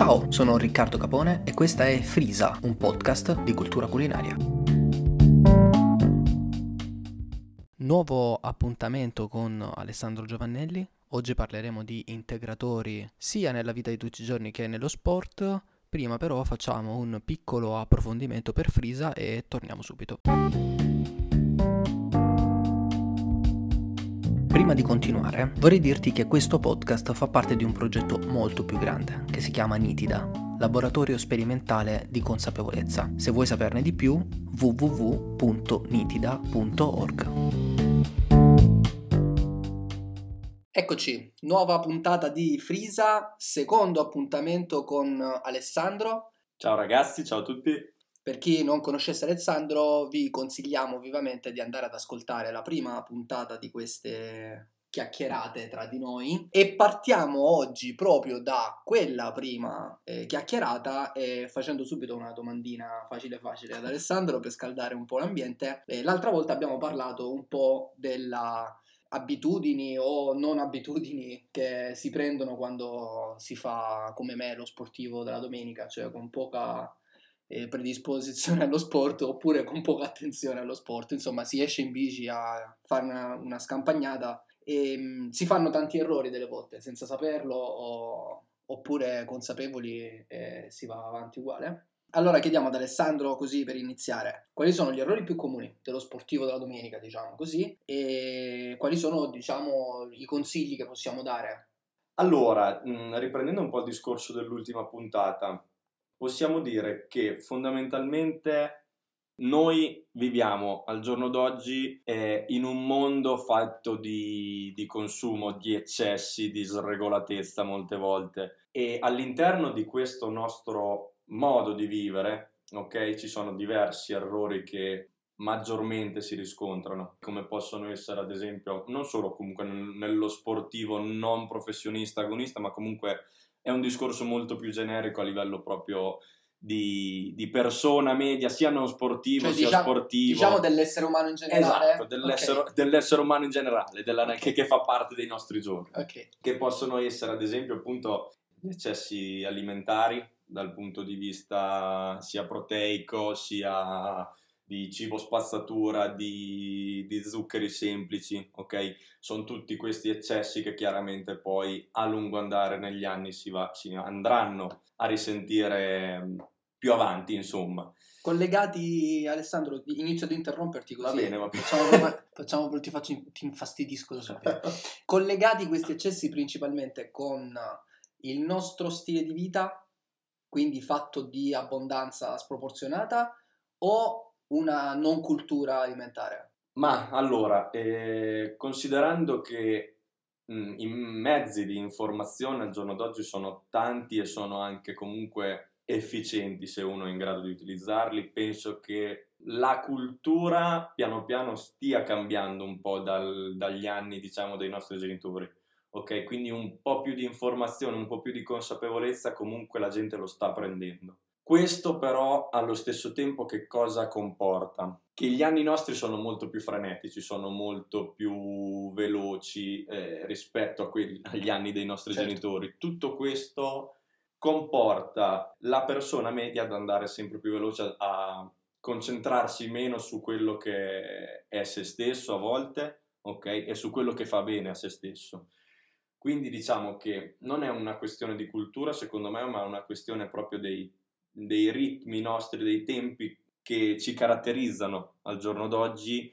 Ciao, sono Riccardo Capone e questa è Frisa, un podcast di cultura culinaria. Nuovo appuntamento con Alessandro Giovannelli. Oggi parleremo di integratori sia nella vita di tutti i giorni che nello sport. Prima però facciamo un piccolo approfondimento per Frisa e torniamo subito. Prima di continuare, vorrei dirti che questo podcast fa parte di un progetto molto più grande, che si chiama Nitida, laboratorio sperimentale di consapevolezza. Se vuoi saperne di più, www.nitida.org. Eccoci, nuova puntata di Frisa, secondo appuntamento con Alessandro. Ciao ragazzi, ciao a tutti. Per chi non conoscesse Alessandro, vi consigliamo vivamente di andare ad ascoltare la prima puntata di queste chiacchierate tra di noi e partiamo oggi proprio da quella prima eh, chiacchierata e facendo subito una domandina facile facile ad Alessandro per scaldare un po' l'ambiente. Eh, l'altra volta abbiamo parlato un po' della abitudini o non abitudini che si prendono quando si fa come me lo sportivo della domenica, cioè con poca eh, predisposizione allo sport oppure con poca attenzione allo sport. Insomma, si esce in bici a fare una, una scampagnata e mh, mm, si fanno tanti errori delle volte senza saperlo o, oppure consapevoli e si va avanti uguale. Allora chiediamo ad Alessandro così per iniziare, quali sono gli errori più comuni dello sportivo della domenica, diciamo così, e quali sono, diciamo, i consigli che possiamo dare? Allora, mm, riprendendo un po' il discorso dell'ultima puntata, possiamo dire che fondamentalmente noi viviamo al giorno d'oggi eh, in un mondo fatto di, di, consumo, di eccessi, di sregolatezza molte volte. E all'interno di questo nostro modo di vivere, ok, ci sono diversi errori che maggiormente si riscontrano, come possono essere ad esempio non solo comunque nello sportivo non professionista agonista, ma comunque è un discorso molto più generico a livello proprio di, di persona media, sia non sportivo cioè, sia diciamo, sportivo. Diciamo dell'essere umano in generale. Esatto, dell'essere, okay. dell'essere umano in generale, della, okay. che, che, fa parte dei nostri giorni. Okay. Che possono essere ad esempio appunto gli eccessi alimentari dal punto di vista sia proteico sia di cibo spazzatura, di, di, zuccheri semplici, ok? Sono tutti questi eccessi che chiaramente poi a lungo andare negli anni si, va, si andranno a risentire mm, più avanti, insomma. Collegati, Alessandro, inizio ad interromperti così. Va bene, va bene. Facciamo, facciamo, ti, faccio, ti infastidisco da subito. Collegati questi eccessi principalmente con il nostro stile di vita, quindi fatto di abbondanza sproporzionata, o una non cultura alimentare? Ma allora, eh, considerando che mh, mm, i mezzi di informazione al giorno d'oggi sono tanti e sono anche comunque efficienti se uno è in grado di utilizzarli, penso che la cultura piano piano stia cambiando un po' dal, dagli anni, diciamo, dei nostri genitori. Ok, quindi un po' più di informazione, un po' più di consapevolezza, comunque la gente lo sta prendendo. Questo però allo stesso tempo che cosa comporta? Che gli anni nostri sono molto più frenetici, sono molto più veloci eh, rispetto quelli, agli anni dei nostri certo. genitori. Tutto questo comporta la persona media ad andare sempre più veloce a concentrarsi meno su quello che è se stesso a volte, ok? E su quello che fa bene a se stesso. Quindi diciamo che non è una questione di cultura, secondo me, ma è una questione proprio dei dei ritmi nostri, dei tempi che ci caratterizzano al giorno d'oggi,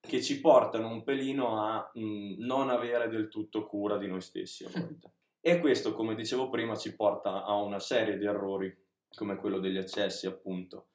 che ci portano un pelino a mh, mm, non avere del tutto cura di noi stessi a volte. e questo, come dicevo prima, ci porta a una serie di errori, come quello degli eccessi, appunto,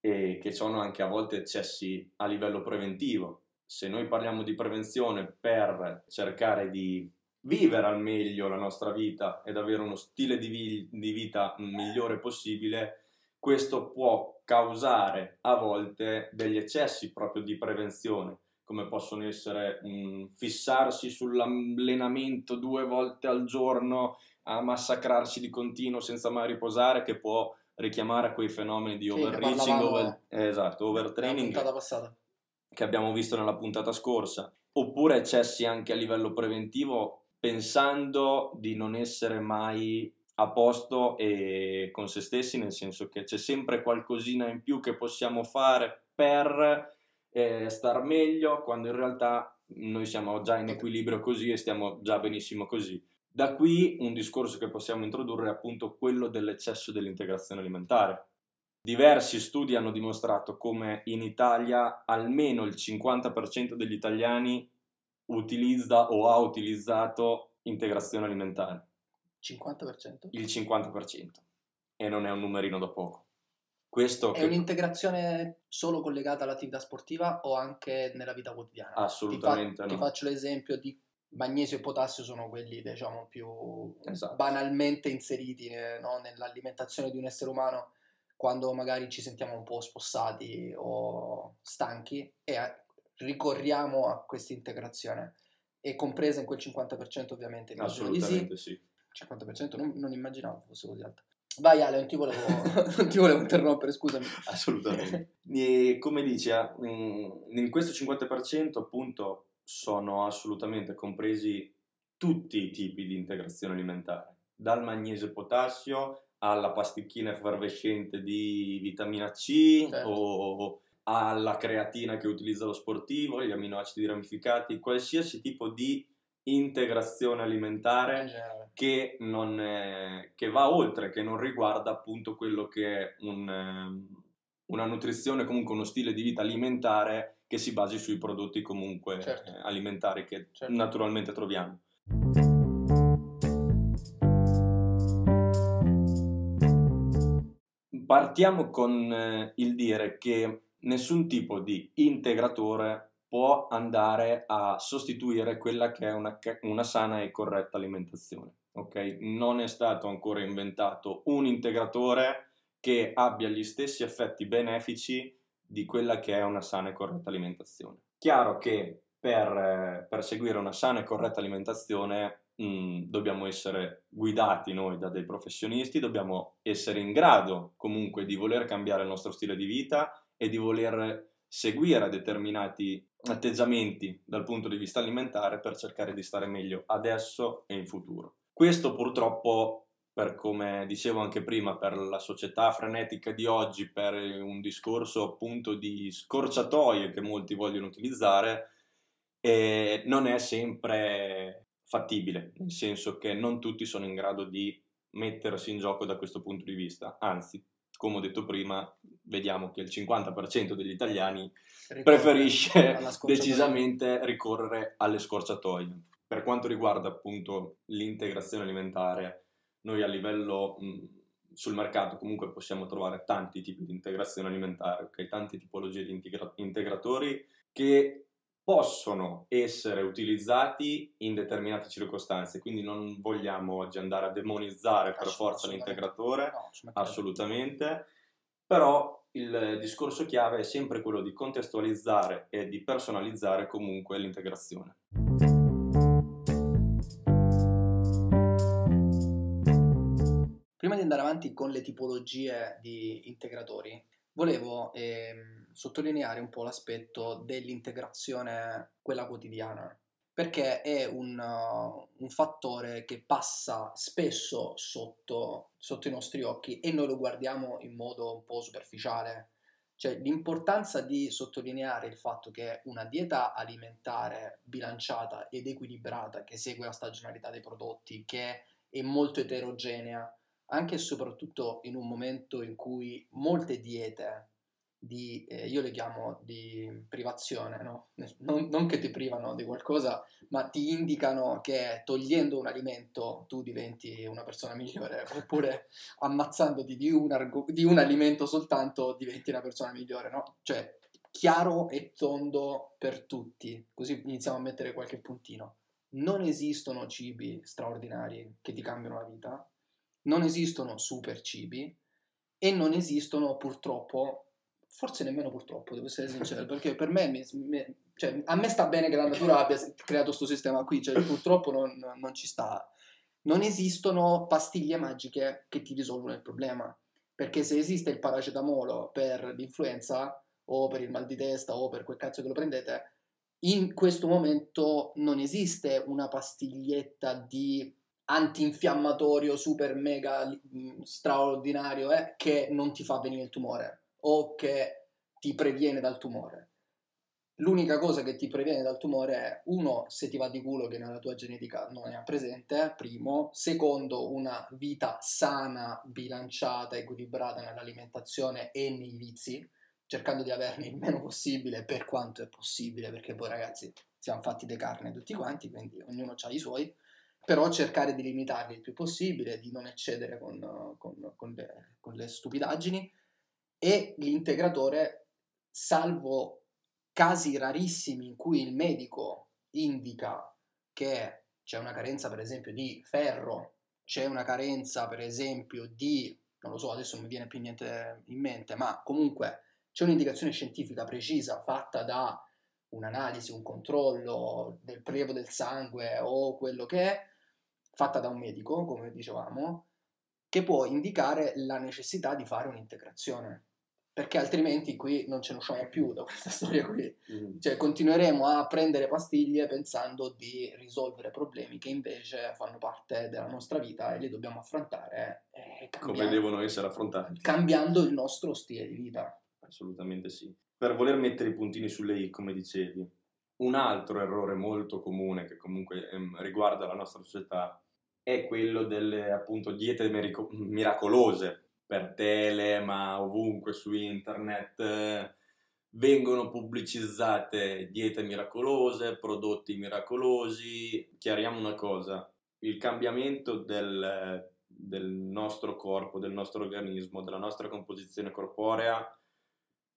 e che sono anche a volte eccessi a livello preventivo. Se noi parliamo di prevenzione per cercare di vivere al meglio la nostra vita ed avere uno stile di, vi- di vita migliore possibile, questo può causare a volte degli eccessi proprio di prevenzione, come possono essere mh, fissarsi sull'allenamento due volte al giorno, a massacrarsi di continuo senza mai riposare, che può richiamare quei fenomeni di overreaching, over, eh, esatto, overtraining che abbiamo visto nella puntata scorsa, oppure eccessi anche a livello preventivo pensando di non essere mai a posto e con se stessi, nel senso che c'è sempre qualcosina in più che possiamo fare per eh, star meglio, quando in realtà noi siamo già in equilibrio così e stiamo già benissimo così. Da qui un discorso che possiamo introdurre è appunto quello dell'eccesso dell'integrazione alimentare. Diversi studi hanno dimostrato come in Italia almeno il 50% degli italiani utilizza o ha utilizzato integrazione alimentare. 50%? Il 50%. E non è un numerino da poco. Questo è che... un'integrazione solo collegata all'attività sportiva o anche nella vita quotidiana? Assolutamente ti, fa, no. ti faccio l'esempio di magnesio e potassio sono quelli diciamo più Esatto. banalmente inseriti eh, no, nell'alimentazione di un essere umano quando magari ci sentiamo un po' spossati o stanchi e ricorriamo a questa integrazione e compresa in quel 50% ovviamente di sì Assolutamente sì. 50% non, non immaginavo fosse così alto vai Ale non ti volevo, non ti volevo interrompere scusami Assolutamente. E come dici, eh, mm, in questo 50% appunto sono assolutamente compresi tutti i tipi di integrazione alimentare, dal magnesio e potassio alla pasticchina effervescente di vitamina C Certo. o alla creatina che utilizza lo sportivo, gli aminoacidi ramificati, qualsiasi tipo di integrazione alimentare che, non è- che va oltre, che non riguarda appunto quello che è un, ehm, una nutrizione, comunque uno stile di vita alimentare che si basi sui prodotti comunque Certo. eh, alimentari che Certo. naturalmente troviamo. Partiamo con eh, il dire che nessun tipo di integratore può andare a sostituire quella che è una, una sana e corretta alimentazione. ok? Non è stato ancora inventato un integratore che abbia gli stessi effetti benefici di quella che è una sana e corretta alimentazione. Chiaro che per, per seguire una sana e corretta alimentazione mh, dobbiamo essere guidati noi da dei professionisti, dobbiamo essere in grado comunque di voler cambiare il nostro stile di vita e di voler seguire determinati atteggiamenti dal punto di vista alimentare per cercare di stare meglio adesso e in futuro. Questo purtroppo, per come dicevo anche prima, per la società frenetica di oggi, per un discorso appunto di scorciatoie che molti vogliono utilizzare, eh, non è sempre fattibile, nel senso che non tutti sono in grado di mettersi in gioco da questo punto di vista, anzi, come ho detto prima, vediamo che il 50% degli italiani Ricordo preferisce decisamente ricorrere alle scorciatoie. Per quanto riguarda appunto l'integrazione alimentare, noi a livello mh, sul mercato comunque possiamo trovare tanti tipi di integrazione alimentare, ok? Tante tipologie di integra- integratori che possono essere utilizzati in determinate circostanze, quindi non vogliamo oggi andare a demonizzare per forza l'integratore, No, assolutamente, però il discorso chiave è sempre quello di contestualizzare e di personalizzare comunque l'integrazione. Prima di andare avanti con le tipologie di integratori, volevo ehm, sottolineare un po' l'aspetto dell'integrazione, quella quotidiana, perché è un, uh, un fattore che passa spesso sotto, sotto i nostri occhi e noi lo guardiamo in modo un po' superficiale. Cioè l'importanza di sottolineare il fatto che una dieta alimentare bilanciata ed equilibrata, che segue la stagionalità dei prodotti, che è molto eterogenea, anche e soprattutto in un momento in cui molte diete di, eh, io le chiamo di privazione, no? non, non che ti privano di qualcosa, ma ti indicano che togliendo un alimento tu diventi una persona migliore, oppure ammazzandoti di un, argo- di un alimento soltanto diventi una persona migliore, no? Cioè, chiaro e tondo per tutti, così iniziamo a mettere qualche puntino. Non esistono cibi straordinari che ti cambiano la vita, non esistono super cibi e non esistono purtroppo, forse nemmeno purtroppo, devo essere sincero, perché per me, mi- mi- cioè, a me sta bene che la natura abbia creato questo sistema qui, cioè, purtroppo non, non ci sta. Non esistono pastiglie magiche che ti risolvono il problema, perché se esiste il paracetamolo per l'influenza o per il mal di testa o per quel cazzo che lo prendete, in questo momento non esiste una pastiglietta di antinfiammatorio super mega straordinario eh, che non ti fa venire il tumore o che ti previene dal tumore. L'unica cosa che ti previene dal tumore è, uno, se ti va di culo che nella tua genetica non è presente, primo, secondo, una vita sana, bilanciata, equilibrata nell'alimentazione e nei vizi, cercando di averne il meno possibile per quanto è possibile, perché poi ragazzi siamo fatti di carne tutti quanti, quindi ognuno ha i suoi, però cercare di limitarli il più possibile, di non eccedere con, con, con, le, con le stupidaggini e l'integratore, salvo casi rarissimi in cui il medico indica che c'è una carenza per esempio di ferro, c'è una carenza per esempio di, non lo so, adesso non mi viene più niente in mente, ma comunque c'è un'indicazione scientifica precisa fatta da un'analisi, un controllo del prelievo del sangue o quello che è, fatta da un medico, come dicevamo, che può indicare la necessità di fare un'integrazione. Perché altrimenti qui non ce ne usciamo più da questa storia qui. Mm. Cioè continueremo a prendere pastiglie pensando di risolvere problemi che invece fanno parte della nostra vita e li dobbiamo affrontare. Come devono essere affrontati. Cambiando il nostro stile di vita. Assolutamente sì per voler mettere i puntini sulle i, come dicevi, un altro errore molto comune che comunque ehm, riguarda la nostra società è quello delle appunto diete miracolose per tele, ma ovunque su internet. Eh, vengono pubblicizzate diete miracolose, prodotti miracolosi. Chiariamo una cosa, il cambiamento del, del nostro corpo, del nostro organismo, della nostra composizione corporea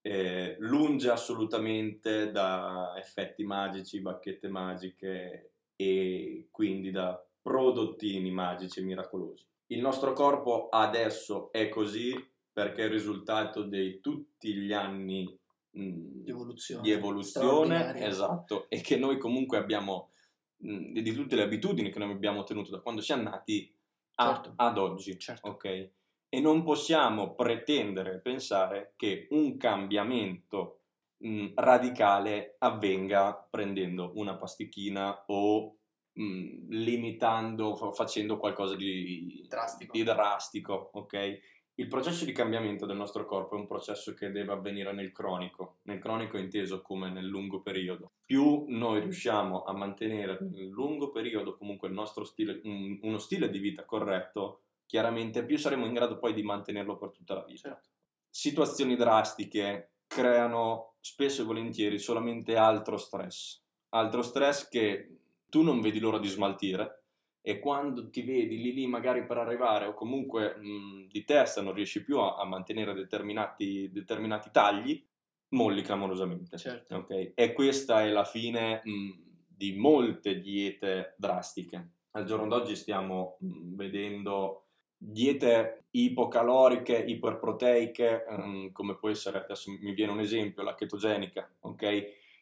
eh, lunge assolutamente da effetti magici, bacchette magiche e quindi da prodottini magici e miracolosi. Il nostro corpo adesso è così perché è il risultato di tutti gli anni mh, di evoluzione, di evoluzione esatto, e che noi comunque abbiamo, mh, di tutte le abitudini che noi abbiamo tenuto da quando siamo nati a, certo. ad oggi. Certo. Ok? e non possiamo pretendere, pensare che un cambiamento mh, radicale avvenga prendendo una pasticchina o mh, limitando, facendo qualcosa di drastico. di drastico, ok? Il processo di cambiamento del nostro corpo è un processo che deve avvenire nel cronico, nel cronico inteso come nel lungo periodo. Più noi riusciamo a mantenere nel lungo periodo comunque il nostro stile, un, uno stile di vita corretto, chiaramente più saremo in grado poi di mantenerlo per tutta la vita. Certo. Situazioni drastiche creano spesso e volentieri solamente altro stress, altro stress che tu non vedi l'ora di smaltire e quando ti vedi lì lì magari per arrivare o comunque mh, di testa non riesci più a, a mantenere determinati, determinati, tagli, molli clamorosamente. Certo. Okay? E questa è la fine mh, di molte diete drastiche. Al giorno d'oggi stiamo mh, vedendo diete ipocaloriche, iperproteiche, um, come può essere, adesso mi viene un esempio, la chetogenica, ok?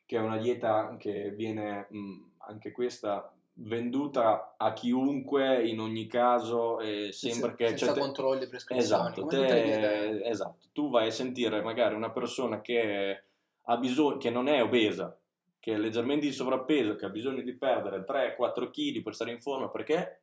Che è una dieta che viene um, anche questa venduta a chiunque in ogni caso e sembra che senza cioè, controlli prescrizioni esatto, te, esatto tu vai a sentire magari una persona che ha bisogno che non è obesa che è leggermente di sovrappeso che ha bisogno di perdere 3-4 kg per stare in forma perché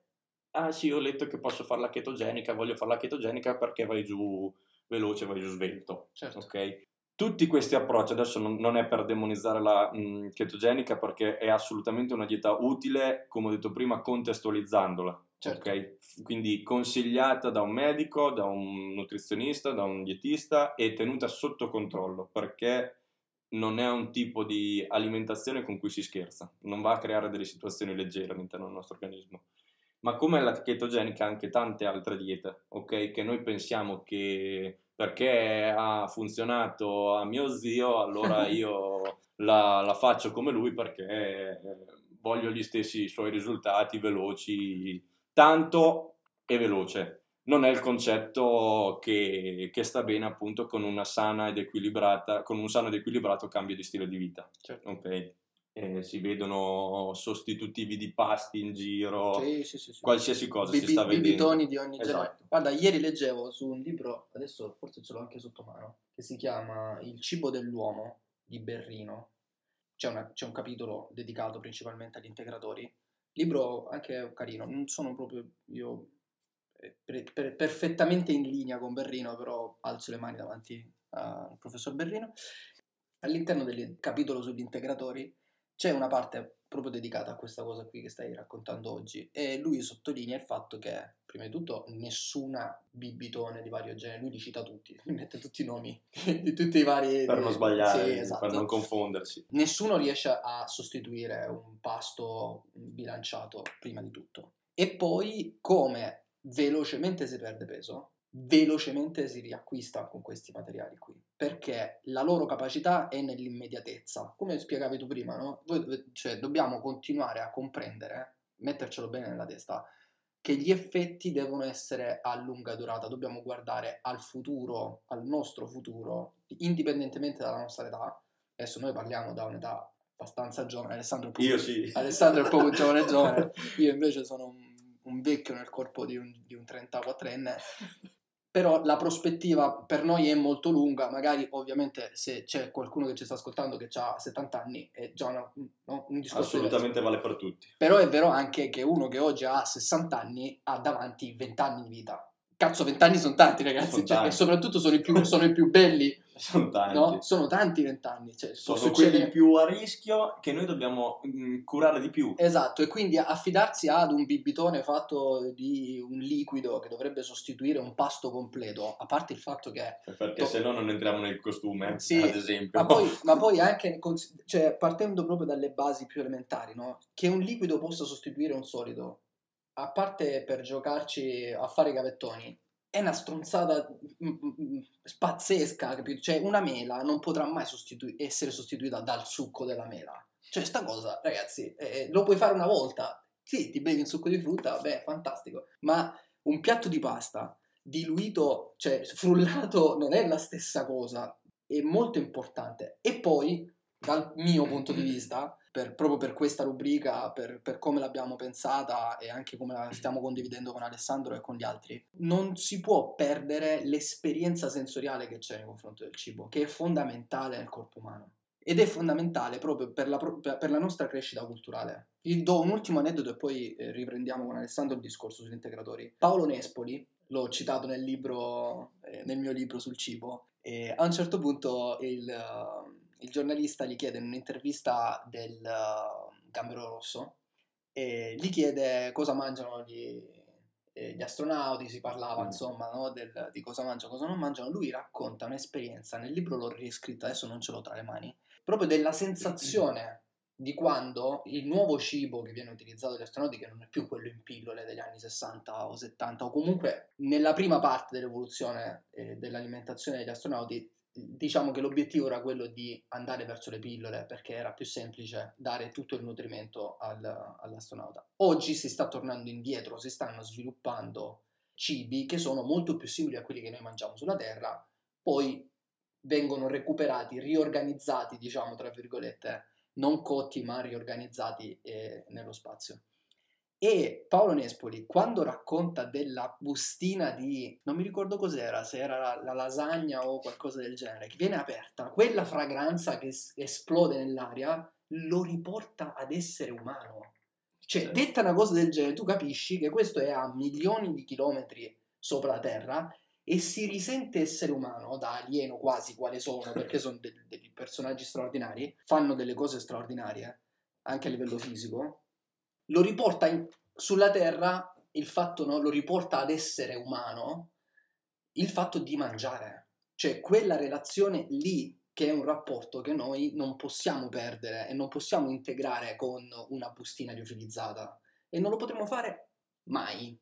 ah sì, ho letto che posso fare la chetogenica, voglio fare la chetogenica perché vai giù veloce, vai giù svelto. Certo. Ok? Tutti questi approcci, adesso non, è per demonizzare la mh, mm, chetogenica perché è assolutamente una dieta utile, come ho detto prima, contestualizzandola. Certo. Okay? Quindi consigliata da un medico, da un nutrizionista, da un dietista e tenuta sotto controllo perché non è un tipo di alimentazione con cui si scherza, non va a creare delle situazioni leggere all'interno del nostro organismo ma come la chetogenica anche tante altre diete, ok? Che noi pensiamo che perché ha funzionato a mio zio, allora io la, la faccio come lui perché voglio gli stessi suoi risultati veloci, tanto e veloce. Non è il concetto che, che sta bene appunto con una sana ed equilibrata, con un sano ed equilibrato cambio di stile di vita. Certo. Ok? Eh, si vedono sostitutivi di pasti in giro, sì, sì, sì, qualsiasi cosa Bibi, si sta vedendo. Bibitoni di ogni esatto. genere. Guarda, ieri leggevo su un libro, adesso forse ce l'ho anche sotto mano, che si chiama Il cibo dell'uomo di Berrino. C'è, una, c'è un capitolo dedicato principalmente agli integratori Libro anche carino, non sono proprio io eh, per, per, perfettamente in linea con Berrino, però alzo le mani davanti al professor Berrino. All'interno del capitolo sugli integratori c'è una parte proprio dedicata a questa cosa qui che stai raccontando oggi e lui sottolinea il fatto che prima di tutto nessuna bibitone di vario genere, lui li cita tutti, li mette tutti i nomi di tutti i vari... Per non sbagliare, sì, esatto. per non confondersi. Nessuno riesce a sostituire un pasto bilanciato prima di tutto. E poi come velocemente si perde peso, velocemente si riacquista con questi materiali qui, perché la loro capacità è nell'immediatezza. Come spiegavi tu prima, no? Voi, cioè, dobbiamo continuare a comprendere, mettercelo bene nella testa, che gli effetti devono essere a lunga durata, dobbiamo guardare al futuro, al nostro futuro, indipendentemente dalla nostra età. Adesso noi parliamo da un'età abbastanza giovane, Alessandro è poco, Io sì. Alessandro è poco giovane giovane, io invece sono un, un vecchio nel corpo di un, di un 34enne però la prospettiva per noi è molto lunga, magari ovviamente se c'è qualcuno che ci sta ascoltando che ha 70 anni è già una, no, un discorso Assolutamente diverso. vale per tutti. Però è vero anche che uno che oggi ha 60 anli ha davanti 20 anni di vita. Cazzo, 20 anni sono tanti ragazzi, sono cioè, tanti. e soprattutto sono i più, sono i più belli sono tanti. No? Sono tanti vent'anni. Cioè, sono succedere... quelli più a rischio che noi dobbiamo mh, mm, curare di più. Esatto, e quindi affidarsi ad un bibitone fatto di un liquido che dovrebbe sostituire un pasto completo, a parte il fatto che... Perché to... se no non entriamo nel costume, sì, ad esempio. Ma poi, ma poi anche, cioè, partendo proprio dalle basi più elementari, no? che un liquido possa sostituire un solido, a parte per giocarci a fare i gavettoni, è una stronzata mm, mm, mm, pazzesca, capito? Cioè, una mela non potrà mai sostitu- essere sostituita dal succo della mela. Cioè, sta cosa, ragazzi, eh, lo puoi fare una volta. Sì, ti bevi un succo di frutta, beh, fantastico. Ma un piatto di pasta diluito, cioè frullato, non è la stessa cosa. È molto importante. E poi, dal mio punto di vista, per, proprio per questa rubrica, per, per, come l'abbiamo pensata e anche come la stiamo condividendo con Alessandro e con gli altri, non si può perdere l'esperienza sensoriale che c'è nei confronti del cibo, che è fondamentale nel corpo umano. Ed è fondamentale proprio per la, per la nostra crescita culturale. Vi do un ultimo aneddoto e poi eh, riprendiamo con Alessandro il discorso sugli integratori. Paolo Nespoli, l'ho citato nel, libro, eh, nel mio libro sul cibo, e a un certo punto il, il giornalista gli chiede in un'intervista del uh, Gambero Rosso e gli chiede cosa mangiano gli, eh, gli astronauti, si parlava mm. insomma no, del, di cosa mangiano, cosa non mangiano. Lui racconta un'esperienza, nel libro l'ho riscritto, adesso non ce l'ho tra le mani, proprio della sensazione di quando il nuovo cibo che viene utilizzato dagli astronauti, che non è più quello in pillole degli anni 60 o 70, o comunque nella prima parte dell'evoluzione eh, dell'alimentazione degli astronauti, diciamo che l'obiettivo era quello di andare verso le pillole perché era più semplice dare tutto il nutrimento al, all'astronauta. Oggi si sta tornando indietro, si stanno sviluppando cibi che sono molto più simili a quelli che noi mangiamo sulla Terra, poi vengono recuperati, riorganizzati, diciamo tra virgolette, non cotti ma riorganizzati eh, nello spazio. E Paolo Nespoli, quando racconta della bustina di, non mi ricordo cos'era, se era la, la, lasagna o qualcosa del genere, che viene aperta, quella fragranza che es- esplode nell'aria lo riporta ad essere umano. Cioè, sì. detta una cosa del genere, tu capisci che questo è a milioni di chilometri sopra la Terra e si risente essere umano, da alieno quasi quale sono, perché sono dei, dei personaggi straordinari, fanno delle cose straordinarie, anche a livello fisico, lo riporta in, sulla Terra, il fatto no, lo riporta ad essere umano, il fatto di mangiare. Cioè quella relazione lì che è un rapporto che noi non possiamo perdere e non possiamo integrare con una bustina riutilizzata e non lo potremo fare mai.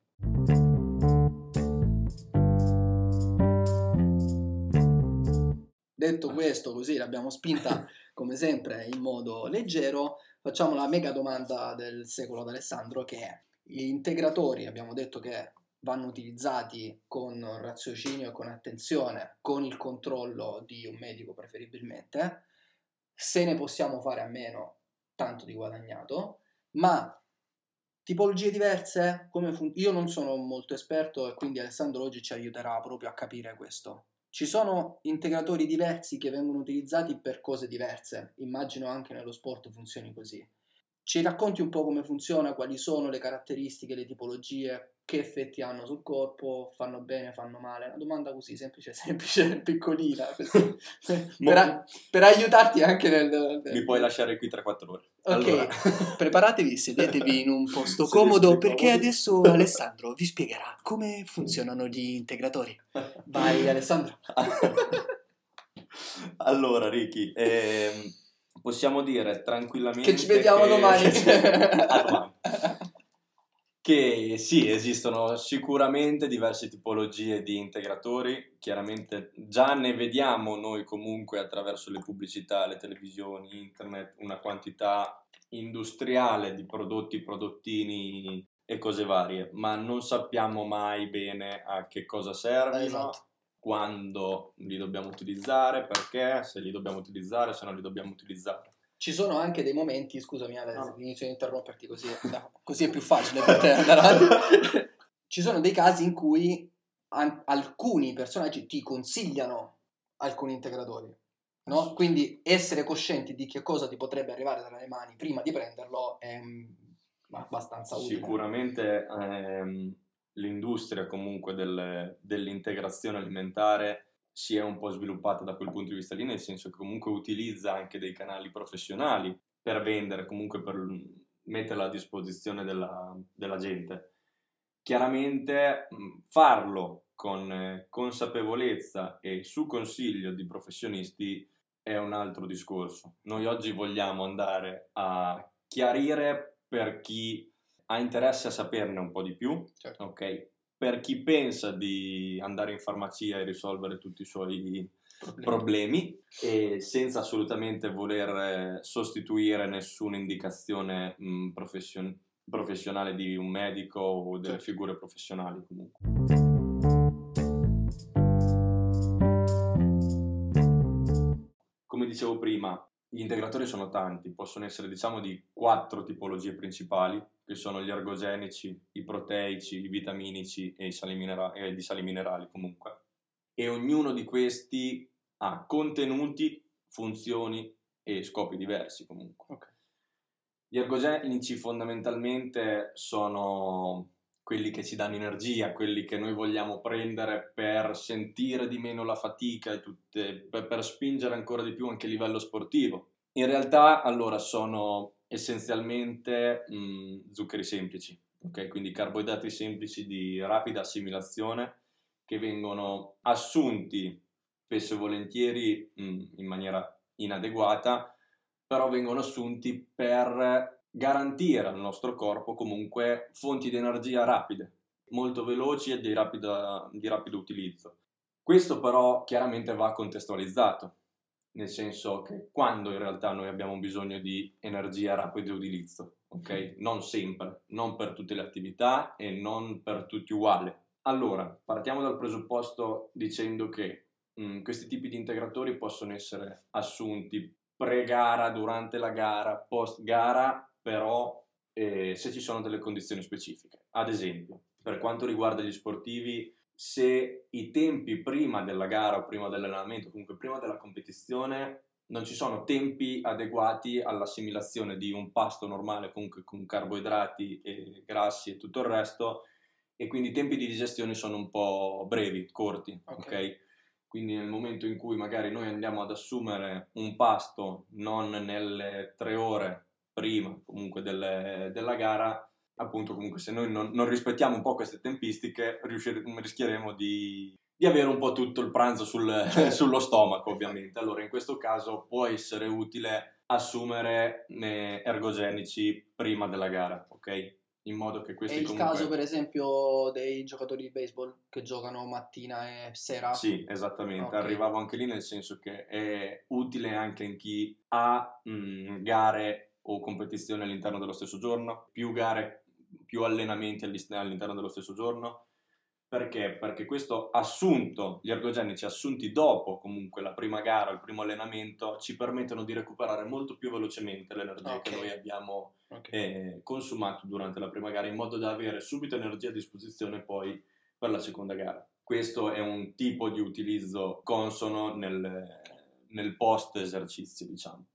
Detto questo, così l'abbiamo spinta come sempre in modo leggero, facciamo la mega domanda del secolo ad Alessandro che è gli integratori abbiamo detto che vanno utilizzati con raziocinio e con attenzione, con il controllo di un medico preferibilmente, se ne possiamo fare a meno, tanto di guadagnato, ma tipologie diverse, fun- io non sono molto esperto e quindi Alessandro oggi ci aiuterà proprio a capire questo. Ci sono integratori diversi che vengono utilizzati per cose diverse, immagino anche nello sport funzioni così. Ci racconti un po' come funziona, quali sono le caratteristiche, le tipologie, che effetti hanno sul corpo, fanno bene, fanno male. Una domanda così semplice, semplice, piccolina, per, a, per, aiutarti anche nel, nel... Mi puoi lasciare qui 3-4 ore. Ok, allora. preparatevi, sedetevi in un posto comodo perché adesso Alessandro vi spiegherà come funzionano gli integratori. Vai Alessandro. allora Ricky, ehm, possiamo dire tranquillamente che ci vediamo che... domani. a domani che sì, esistono sicuramente diverse tipologie di integratori, chiaramente già ne vediamo noi comunque attraverso le pubblicità, le televisioni, internet, una quantità industriale di prodotti, prodottini e cose varie, ma non sappiamo mai bene a che cosa servono, esatto. quando li dobbiamo utilizzare, perché, se li dobbiamo utilizzare, se non li dobbiamo utilizzare. Ci sono anche dei momenti, scusami Ale, no. inizio a interromperti così, no, così è più facile per te andare avanti. Ci sono dei casi in cui an- alcuni personaggi ti consigliano alcuni integratori. No? Quindi essere coscienti di che cosa ti potrebbe arrivare dalle mani prima di prenderlo è mm, abbastanza utile. Sicuramente ehm, l'industria comunque del, dell'integrazione alimentare si è un po' sviluppata da quel punto di vista lì, nel senso che comunque utilizza anche dei canali professionali per vendere, comunque per metterla a disposizione della, della gente. Chiaramente farlo con consapevolezza e su consiglio di professionisti è un altro discorso. Noi oggi vogliamo andare a chiarire per chi ha interesse a saperne un po' di più, certo. ok? Per chi pensa di andare in farmacia e risolvere tutti i suoi problemi, problemi e senza assolutamente voler eh, sostituire nessuna indicazione mh, profession- professionale di un medico o delle certo. figure professionali comunque. Come dicevo prima, gli integratori sono tanti, possono essere diciamo di quattro tipologie principali, che sono gli ergogenici, i proteici, i vitaminici e i sali, minera- e i sali minerali comunque. E ognuno di questi ha contenuti, funzioni e scopi diversi comunque. Okay. Gli ergogenici fondamentalmente sono quelli che ci danno energia, quelli che noi vogliamo prendere per sentire di meno la fatica tutte, per, per spingere ancora di più anche a livello sportivo. In realtà, allora, sono essenzialmente mh, zuccheri semplici, ok? Quindi carboidrati semplici di rapida assimilazione che vengono assunti spesso e volentieri mh, in maniera inadeguata, però vengono assunti per garantire al nostro corpo comunque fonti di energia rapide, molto veloci e di, rapida, di rapido utilizzo. Questo però chiaramente va contestualizzato, nel senso che quando in realtà noi abbiamo bisogno di energia rapida di utilizzo, ok? Non sempre, non per tutte le attività e non per tutti uguali. Allora, partiamo dal presupposto dicendo che mh, mm, questi tipi di integratori possono essere assunti pre-gara, durante la gara, post-gara però eh, se ci sono delle condizioni specifiche. Ad esempio, per quanto riguarda gli sportivi, se i tempi prima della gara o prima dell'allenamento, comunque prima della competizione, non ci sono tempi adeguati all'assimilazione di un pasto normale, comunque con carboidrati e grassi e tutto il resto, e quindi i tempi di digestione sono un po' brevi, corti, ok? okay? Quindi nel momento in cui magari noi andiamo ad assumere un pasto non nelle tre ore prima comunque delle, della gara, appunto comunque se noi non, non, rispettiamo un po' queste tempistiche rischieremo di, di, avere un po' tutto il pranzo sul, sullo stomaco ovviamente. Allora in questo caso può essere utile assumere ergogenici prima della gara, ok? in modo che questi È il comunque... caso per esempio dei giocatori di baseball che giocano mattina e sera? Sì, esattamente, okay. arrivavo anche lì nel senso che è utile anche in chi ha mh, mm, gare o competizioni all'interno dello stesso giorno, più gare, più allenamenti all'interno dello stesso giorno. Perché? Perché questo assunto, gli ergogenici assunti dopo comunque la prima gara, il primo allenamento, ci permettono di recuperare molto più velocemente l'energia okay. che noi abbiamo okay. eh, consumato durante la prima gara, in modo da avere subito energia a disposizione poi per la seconda gara. Questo è un tipo di utilizzo consono nel, nel post esercizio, diciamo.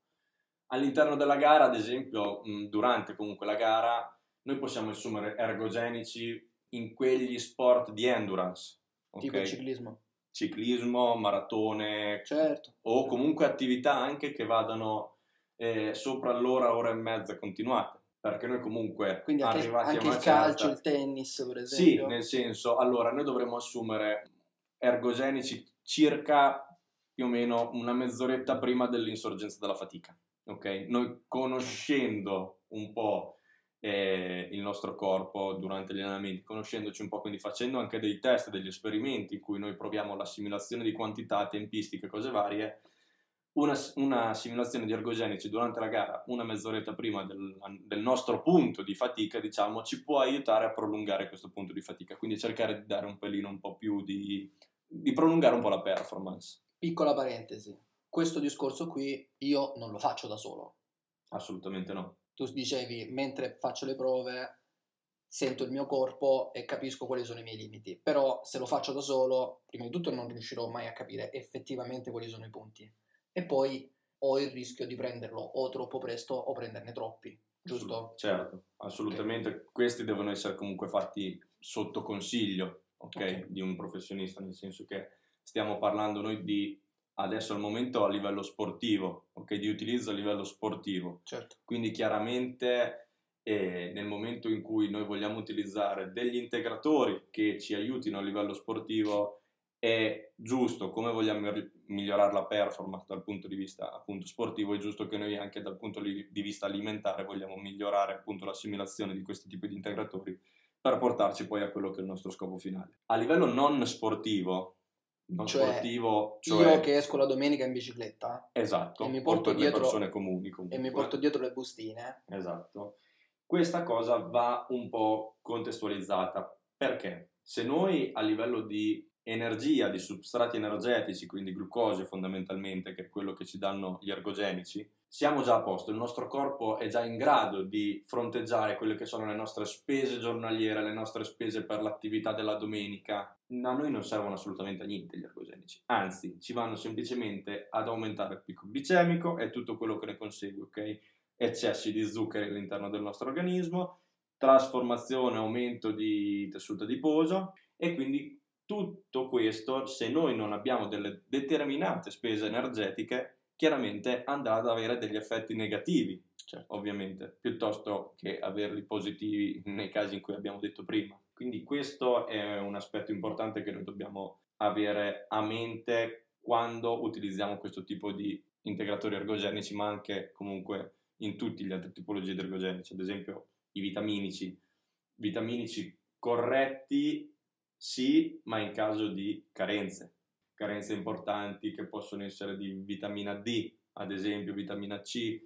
All'interno della gara, ad esempio, durante comunque la gara, noi possiamo assumere ergogenici in quegli sport di endurance. Okay? Tipo ciclismo. Ciclismo, maratone, certo. o comunque attività anche che vadano eh, sopra l'ora, ora e mezza continuate. Perché noi comunque Quindi anche, arrivati anche a una il calcio, il tennis, per esempio. Sì, nel senso, allora noi dovremmo assumere ergogenici circa più o meno una mezz'oretta prima dell'insorgenza della fatica. Ok? Noi conoscendo un po' eh, il nostro corpo durante gli allenamenti, conoscendoci un po', quindi facendo anche dei test, degli esperimenti in cui noi proviamo l'assimilazione di quantità, tempistiche, cose varie, una, una simulazione di ergogenici durante la gara una mezz'oretta prima del, del, nostro punto di fatica, diciamo, ci può aiutare a prolungare questo punto di fatica, quindi cercare di dare un pelino un po' più di, di prolungare un po' la performance. Piccola parentesi, questo discorso qui io non lo faccio da solo. Assolutamente no. Tu dicevi, mentre faccio le prove, sento il mio corpo e capisco quali sono i miei limiti, però se lo faccio da solo, prima di tutto non riuscirò mai a capire effettivamente quali sono i punti e poi ho il rischio di prenderlo o troppo presto o prenderne troppi, giusto? Certo, assolutamente. Okay. Questi devono essere comunque fatti sotto consiglio okay, okay. di un professionista, nel senso che stiamo parlando noi di adesso al momento a livello sportivo, ok? Di utilizzo a livello sportivo. Certo. Quindi chiaramente eh, nel momento in cui noi vogliamo utilizzare degli integratori che ci aiutino a livello sportivo è giusto, come vogliamo migliorare la performance dal punto di vista appunto sportivo, è giusto che noi anche dal punto di vista alimentare vogliamo migliorare appunto l'assimilazione di questi tipi di integratori per portarci poi a quello che è il nostro scopo finale. A livello non sportivo, non cioè, sportivo, cioè... io che esco la domenica in bicicletta esatto, e mi porto dietro, persone comuni comunque. e mi porto dietro le bustine. Esatto. Questa cosa va un po' contestualizzata perché se noi a livello di energia, di substrati energetici, quindi glucosio fondamentalmente, che è quello che ci danno gli ergogenici, siamo già a posto, il nostro corpo è già in grado di fronteggiare quelle che sono le nostre spese giornaliere, le nostre spese per l'attività della domenica. A noi non servono assolutamente a niente gli ergogenici, anzi ci vanno semplicemente ad aumentare il picco glicemico e tutto quello che ne consegue, ok? Eccessi di zuccheri all'interno del nostro organismo, trasformazione, aumento di tessuto adiposo e quindi tutto questo, se noi non abbiamo delle determinate spese energetiche, chiaramente andrà ad avere degli effetti negativi, certo. ovviamente, piuttosto che averli positivi nei casi in cui abbiamo detto prima. Quindi questo è un aspetto importante che noi dobbiamo avere a mente quando utilizziamo questo tipo di integratori ergogenici, ma anche comunque in tutte le altre tipologie di ergogenici, ad esempio i vitaminici. Vitaminici corretti sì, ma in caso di carenze, carenze importanti che possono essere di vitamina D, ad esempio vitamina C,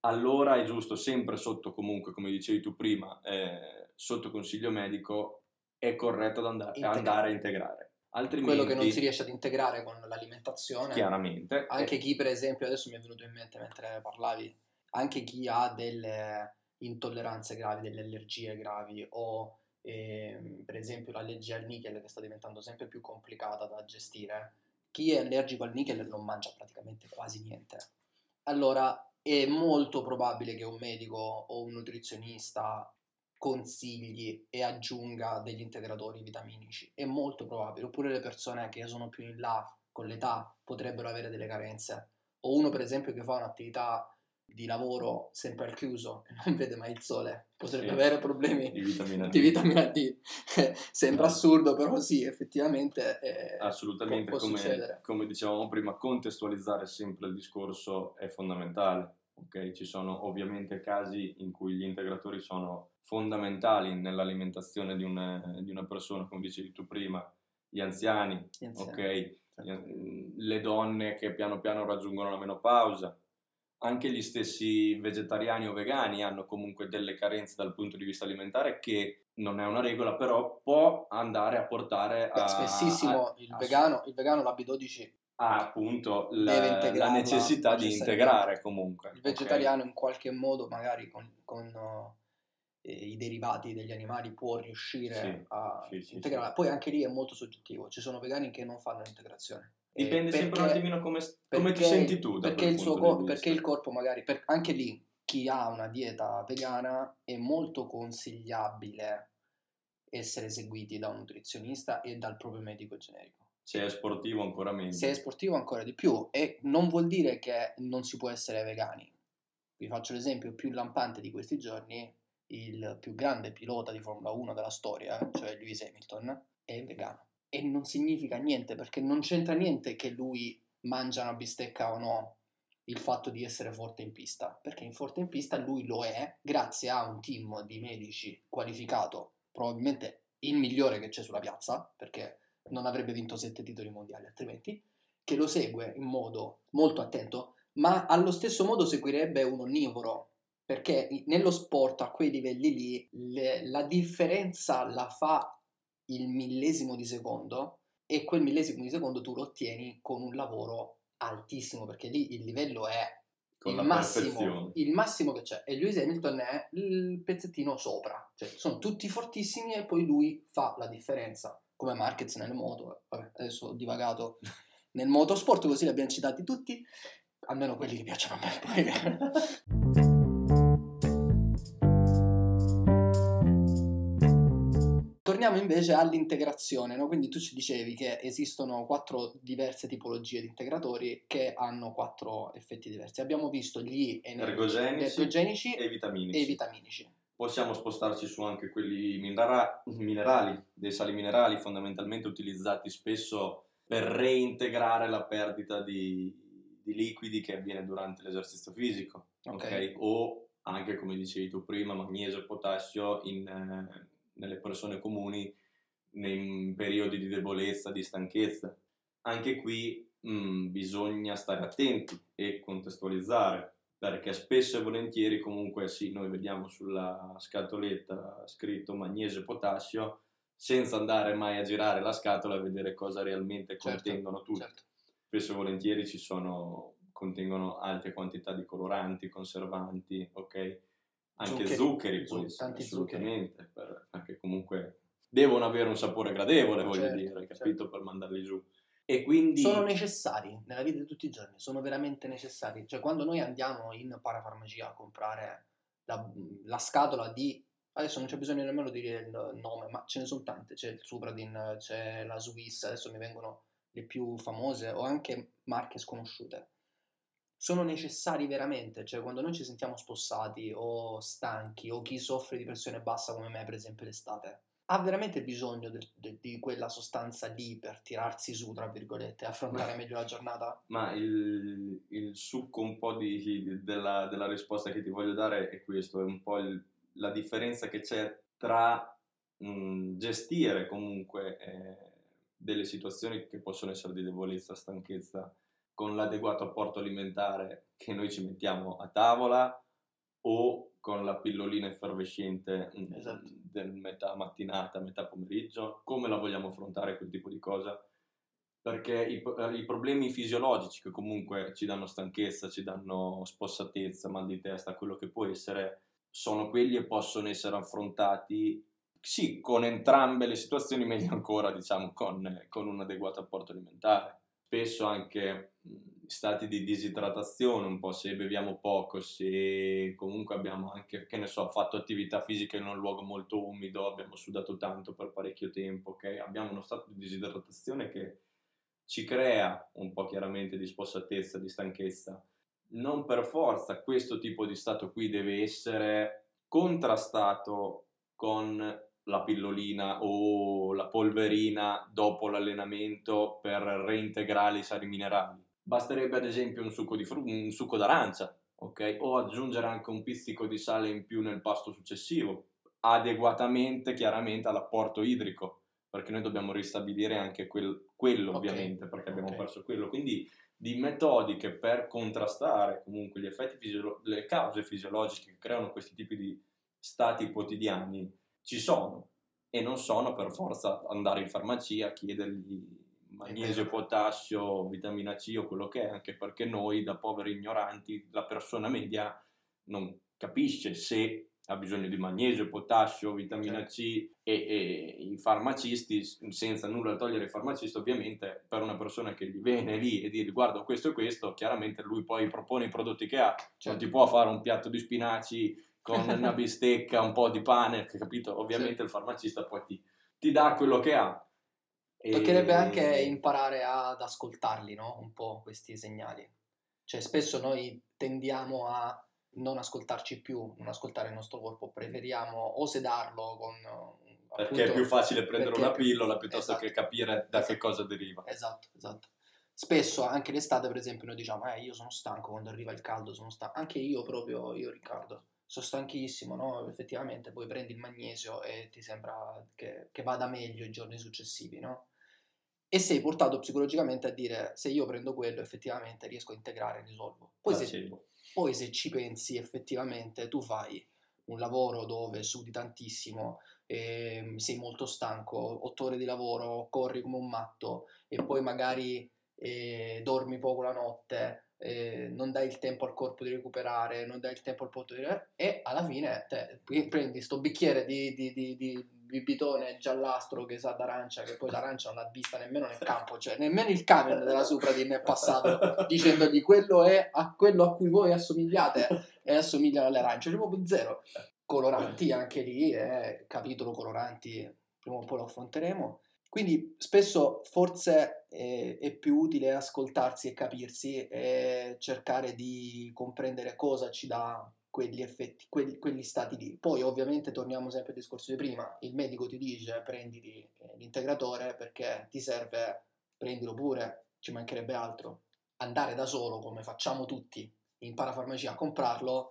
allora è giusto sempre sotto comunque, come dicevi tu prima, eh, sotto consiglio medico, è corretto ad andare, andare a integrare. Altrimenti, quello che non si riesce ad integrare con l'alimentazione. Chiaramente. Anche chi, per esempio, adesso mi è venuto in mente mentre parlavi, anche chi ha delle intolleranze gravi, delle allergie gravi o e, ehm, per esempio l'allergia al nickel che sta diventando sempre più complicata da gestire, chi è allergico al nickel non mangia praticamente quasi niente. Allora è molto probabile che un medico o un nutrizionista consigli e aggiunga degli integratori vitaminici. È molto probabile. Oppure le persone che sono più in là con l'età potrebbero avere delle carenze. O uno, per esempio, che fa un'attività di lavoro sempre al chiuso e non vede mai il sole, potrebbe sì. avere problemi di vitamina D. Di vitamina D. Sembra assurdo, però sì, effettivamente eh, Assolutamente, può, può come, come, dicevamo prima, contestualizzare sempre il discorso è fondamentale. Okay? Ci sono ovviamente casi in cui gli integratori sono fondamentali nell'alimentazione di una, di una persona, come dicevi tu prima, gli anziani, gli anziani. Okay? Certo. le donne che piano piano raggiungono la menopausa, anche gli stessi vegetariani o vegani hanno comunque delle carenze dal punto di vista alimentare che non è una regola, però può andare a portare a... Beh, spessissimo a, il, a, vegano, il vegano l'Ab12 ha appunto la, la necessità di integrare comunque. Il vegetariano okay. in qualche modo magari con, con eh, i derivati degli animali può riuscire sì, a sì, integrare. Sì, Poi anche lì è molto soggettivo, ci sono vegani che non fanno l'integrazione Dipende perché, sempre un attimino come, come perché, ti senti tu. Perché, il suo corpo, perché il corpo magari, per, anche lì, chi ha una dieta vegana è molto consigliabile essere seguiti da un nutrizionista e dal proprio medico generico. Se è sportivo ancora meno. Se è sportivo ancora di più e non vuol dire che non si può essere vegani. Vi faccio l'esempio più lampante di questi giorni, il più grande pilota di Formula 1 della storia, cioè Lewis Hamilton, è vegano. E non significa niente perché non c'entra niente che lui mangia una bistecca o no il fatto di essere forte in pista, perché in forte in pista lui lo è grazie a un team di medici qualificato, probabilmente il migliore che c'è sulla piazza, perché non avrebbe vinto sette titoli mondiali altrimenti, che lo segue in modo molto attento, ma allo stesso modo seguirebbe un onnivoro, perché nello sport a quei livelli lì le, la differenza la fa il millesimo di secondo e quel millesimo di secondo tu lo ottieni con un lavoro altissimo perché lì il livello è il massimo, il massimo, che c'è. E Lewis Hamilton è il pezzettino sopra. Cioè sono tutti fortissimi e poi lui fa la differenza come Marquez nel moto Vabbè, adesso ho divagato nel motorsport così li abbiamo citati tutti almeno quelli che piacciono a me torniamo invece all'integrazione, no? quindi tu ci dicevi che esistono quattro diverse tipologie di integratori che hanno quattro effetti diversi. Abbiamo visto gli ergogenici, ergogenici e, vitaminici. e vitaminici. Possiamo spostarci su anche quelli minera- minerali, dei sali minerali fondamentalmente utilizzati spesso per reintegrare la perdita di, di liquidi che avviene durante l'esercizio fisico, okay. Okay? o anche come dicevi tu prima, magnesio e potassio in, eh, nelle persone comuni nei periodi di debolezza, di stanchezza. Anche qui mh, mm, bisogna stare attenti e contestualizzare, perché spesso e volentieri comunque sì, noi vediamo sulla scatoletta scritto magnesio e potassio, senza andare mai a girare la scatola e vedere cosa realmente certo, contengono tutti. Certo. Spesso e volentieri ci sono, contengono alte quantità di coloranti, conservanti, ok? Anche zuccheri, zuccheri poi, tanti assolutamente, zuccheri. Per, perché comunque devono avere un sapore gradevole, voglio certo, dire, capito, certo. per mandarli giù. E quindi... Sono necessari nella vita di tutti i giorni, sono veramente necessari. Cioè, quando noi andiamo in parafarmacia a comprare la, la scatola di... Adesso non c'è bisogno nemmeno di dire il nome, ma ce ne sono tante. C'è il Supradin, c'è la Swiss, adesso mi vengono le più famose, o anche marche sconosciute sono necessari veramente, cioè quando noi ci sentiamo spossati o stanchi o chi soffre di pressione bassa come me per esempio l'estate, ha veramente bisogno de, de, di quella sostanza lì per tirarsi su, tra virgolette, affrontare meglio la giornata? Ma il, il succo un po' di, della, della, risposta che ti voglio dare è questo, è un po' il, la differenza che c'è tra mh, gestire comunque eh, delle situazioni che possono essere di debolezza, stanchezza, con l'adeguato apporto alimentare che noi ci mettiamo a tavola o con la pillolina effervescente esatto. del metà mattinata, metà pomeriggio, come la vogliamo affrontare quel tipo di cosa? Perché i, i, problemi fisiologici che comunque ci danno stanchezza, ci danno spossatezza, mal di testa, quello che può essere, sono quelli e possono essere affrontati sì, con entrambe le situazioni, meglio ancora, diciamo, con, con un adeguato apporto alimentare spesso anche stati di disidratazione, un po' se beviamo poco, se comunque abbiamo anche, che ne so, fatto attività fisica in un luogo molto umido, abbiamo sudato tanto per parecchio tempo, ok? Abbiamo uno stato di disidratazione che ci crea un po' chiaramente di spossatezza, di stanchezza. Non per forza questo tipo di stato qui deve essere contrastato con la pillolina o la polverina dopo l'allenamento per reintegrare i sali minerali. Basterebbe ad esempio un succo, di fru- un succo d'arancia, ok? O aggiungere anche un pizzico di sale in più nel pasto successivo, adeguatamente chiaramente all'apporto idrico, perché noi dobbiamo ristabilire anche quel, quello okay. ovviamente, perché abbiamo okay. perso quello. Quindi di metodiche per contrastare comunque gli effetti fisiolo- le cause fisiologiche che creano questi tipi di stati quotidiani ci sono e non sono per forza andare in farmacia a chiedergli magnesio, potassio, vitamina C o quello che è, anche perché noi da poveri ignoranti, la persona media non capisce se ha bisogno di magnesio, potassio, vitamina certo. C e, e, i farmacisti, senza nulla togliere ai farmacisti, ovviamente per una persona che gli viene lì e dice guarda questo e questo, chiaramente lui poi propone i prodotti che ha, certo. non ti può fare un piatto di spinaci con una bistecca, un po' di pane, capito? Ovviamente sì. il farmacista poi ti, ti, dà quello che ha. Toccherebbe anche imparare ad ascoltarli, no? Un po' questi segnali. Cioè spesso noi tendiamo a non ascoltarci più, non ascoltare il nostro corpo, preferiamo o sedarlo con... Perché appunto, è più facile prendere una pillola piuttosto esatto, che capire da esatto, che cosa deriva. Esatto, esatto. Spesso anche l'estate, per esempio, noi diciamo, eh, io sono stanco quando arriva il caldo, sono stanco. Anche io proprio, io Riccardo, sono stanchissimo, no? Effettivamente poi prendi il magnesio e ti sembra che, che vada meglio i giorni successivi, no? E sei portato psicologicamente a dire, se io prendo quello, effettivamente riesco a integrare risolvo. Poi se, poi se ci pensi effettivamente tu fai un lavoro dove sudi tantissimo, eh, sei molto stanco, otto ore di lavoro, corri come un matto e poi magari eh, dormi poco la notte, eh, non dai il tempo al corpo di recuperare, non dai il tempo al di recuperare e alla fine te, prendi sto bicchiere di, di, di, di bibitone giallastro che sa d'arancia, che poi l'arancia non l'ha vista nemmeno nel campo, cioè nemmeno il camion della Supradin è passato dicendogli quello è a quello a cui voi assomigliate e assomigliano alle arance, cioè proprio zero. Coloranti anche lì, eh, capitolo coloranti, prima o poi lo affronteremo. Quindi spesso forse è, è, più utile ascoltarsi e capirsi e cercare di comprendere cosa ci dà quegli effetti, quegli, quegli, stati lì. Poi ovviamente torniamo sempre al discorso di prima, il medico ti dice prenditi eh, l'integratore perché ti serve, prendilo pure, ci mancherebbe altro. Andare da solo come facciamo tutti in parafarmacia a comprarlo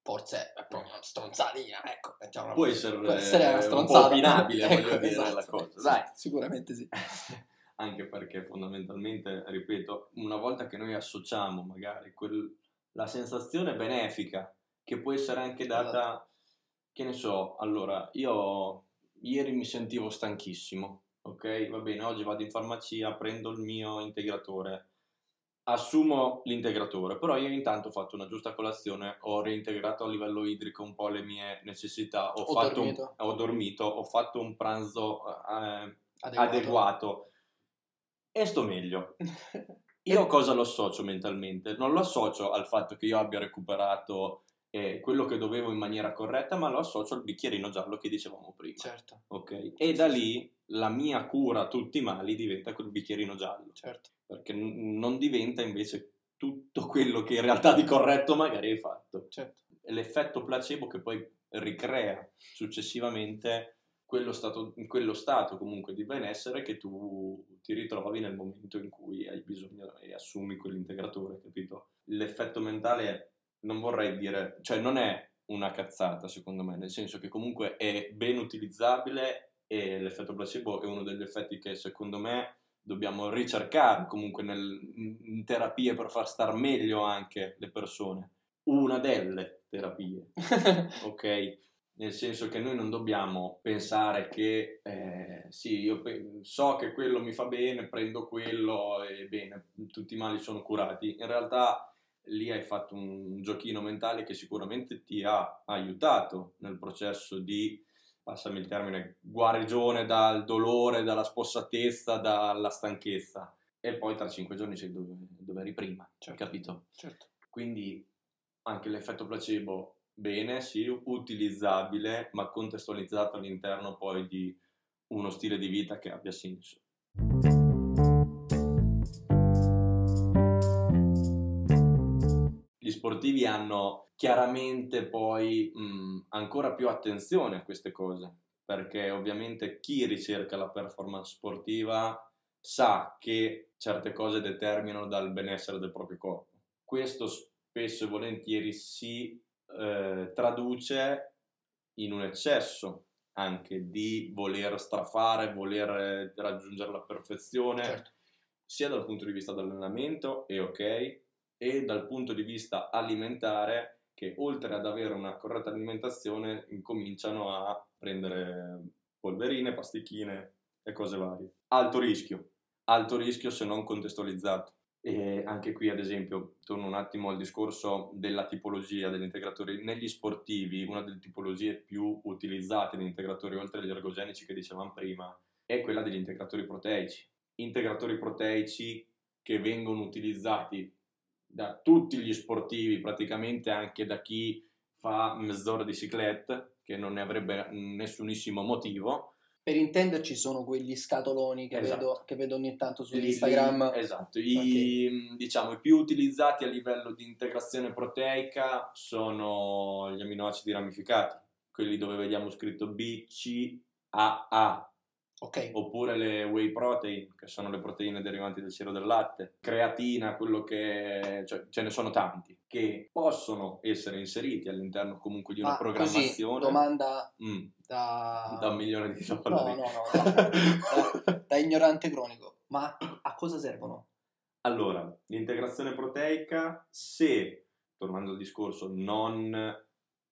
forse è proprio una stronzatina, ecco, può essere, può essere una stronzata. un po' opinabile, ecco, voglio dire esatto. la cosa. Dai. Sicuramente sì. Anche perché fondamentalmente, ripeto, una volta che noi associamo magari quel, la sensazione benefica che può essere anche data, esatto. che ne so, allora, io ieri mi sentivo stanchissimo, ok? Va bene, oggi vado in farmacia, prendo il mio integratore, assumo l'integratore, però io intanto ho fatto una giusta colazione, ho reintegrato a livello idrico un po' le mie necessità, ho, ho, dormito. Un, ho dormito. ho fatto un pranzo eh, adeguato. adeguato e sto meglio. Io cosa lo associo mentalmente? Non lo associo al fatto che io abbia recuperato eh, quello che dovevo in maniera corretta, ma lo associo al bicchierino giallo che dicevamo prima. Certo. Ok? E da lì la mia cura a tutti i mali diventa quel bicchierino giallo. Certo. Perché n- non diventa invece tutto quello che in realtà di corretto magari hai fatto. Certo. È l'effetto placebo che poi ricrea successivamente quello stato, quello stato comunque di benessere che tu ti ritrovi nel momento in cui hai bisogno e assumi quell'integratore, capito? L'effetto mentale è non vorrei dire, cioè non è una cazzata secondo me, nel senso che comunque è ben utilizzabile e l'effetto placebo è uno degli effetti che secondo me dobbiamo ricercare comunque nel, in terapie per far star meglio anche le persone. Una delle terapie, ok? Nel senso che noi non dobbiamo pensare che eh, sì, io pe- so che quello mi fa bene, prendo quello e bene, tutti i mali sono curati. In realtà lì hai fatto un giochino mentale che sicuramente ti ha aiutato nel processo di, passami il termine, guarigione dal dolore, dalla spossatezza, dalla stanchezza. E poi tra cinque giorni sei dove, dove eri prima, certo. capito? Certo. Quindi anche l'effetto placebo, bene, sì, utilizzabile, ma contestualizzato all'interno poi di uno stile di vita che abbia senso. Sportivi hanno chiaramente poi mh, ancora più attenzione a queste cose, perché ovviamente chi ricerca la performance sportiva sa che certe cose determinano dal benessere del proprio corpo. Questo spesso e volentieri si eh, traduce in un eccesso anche di voler strafare, voler raggiungere la perfezione, certo. sia dal punto di vista dell'allenamento, è ok, e dal punto di vista alimentare che oltre ad avere una corretta alimentazione incominciano a prendere polverine, pasticchine e cose varie. Alto rischio, alto rischio se non contestualizzato. E anche qui, ad esempio, torno un attimo al discorso della tipologia degli integratori. Negli sportivi, una delle tipologie più utilizzate di integratori, oltre agli ergogenici che dicevamo prima, è quella degli integratori proteici. Integratori proteici che vengono utilizzati da tutti gli sportivi, praticamente anche da chi fa mezz'ora di ciclette, che non ne avrebbe nessunissimo motivo. Per intenderci sono quegli scatoloni che, esatto. vedo, che vedo, ogni tanto su Instagram. esatto, I, okay. diciamo, i più utilizzati a livello di integrazione proteica sono gli aminoacidi ramificati, quelli dove vediamo scritto B, C, A, A, Okay. Oppure le whey protein, che sono le proteine derivanti dal siero del latte, creatina, quello che cioè, ce ne sono tanti che possono essere inseriti all'interno comunque di una Ma programmazione. Così, domanda mm. da... da un milione di dollari. No, no, no, da, da ignorante cronico. Ma a cosa servono? Allora, l'integrazione proteica, se, tornando al discorso, non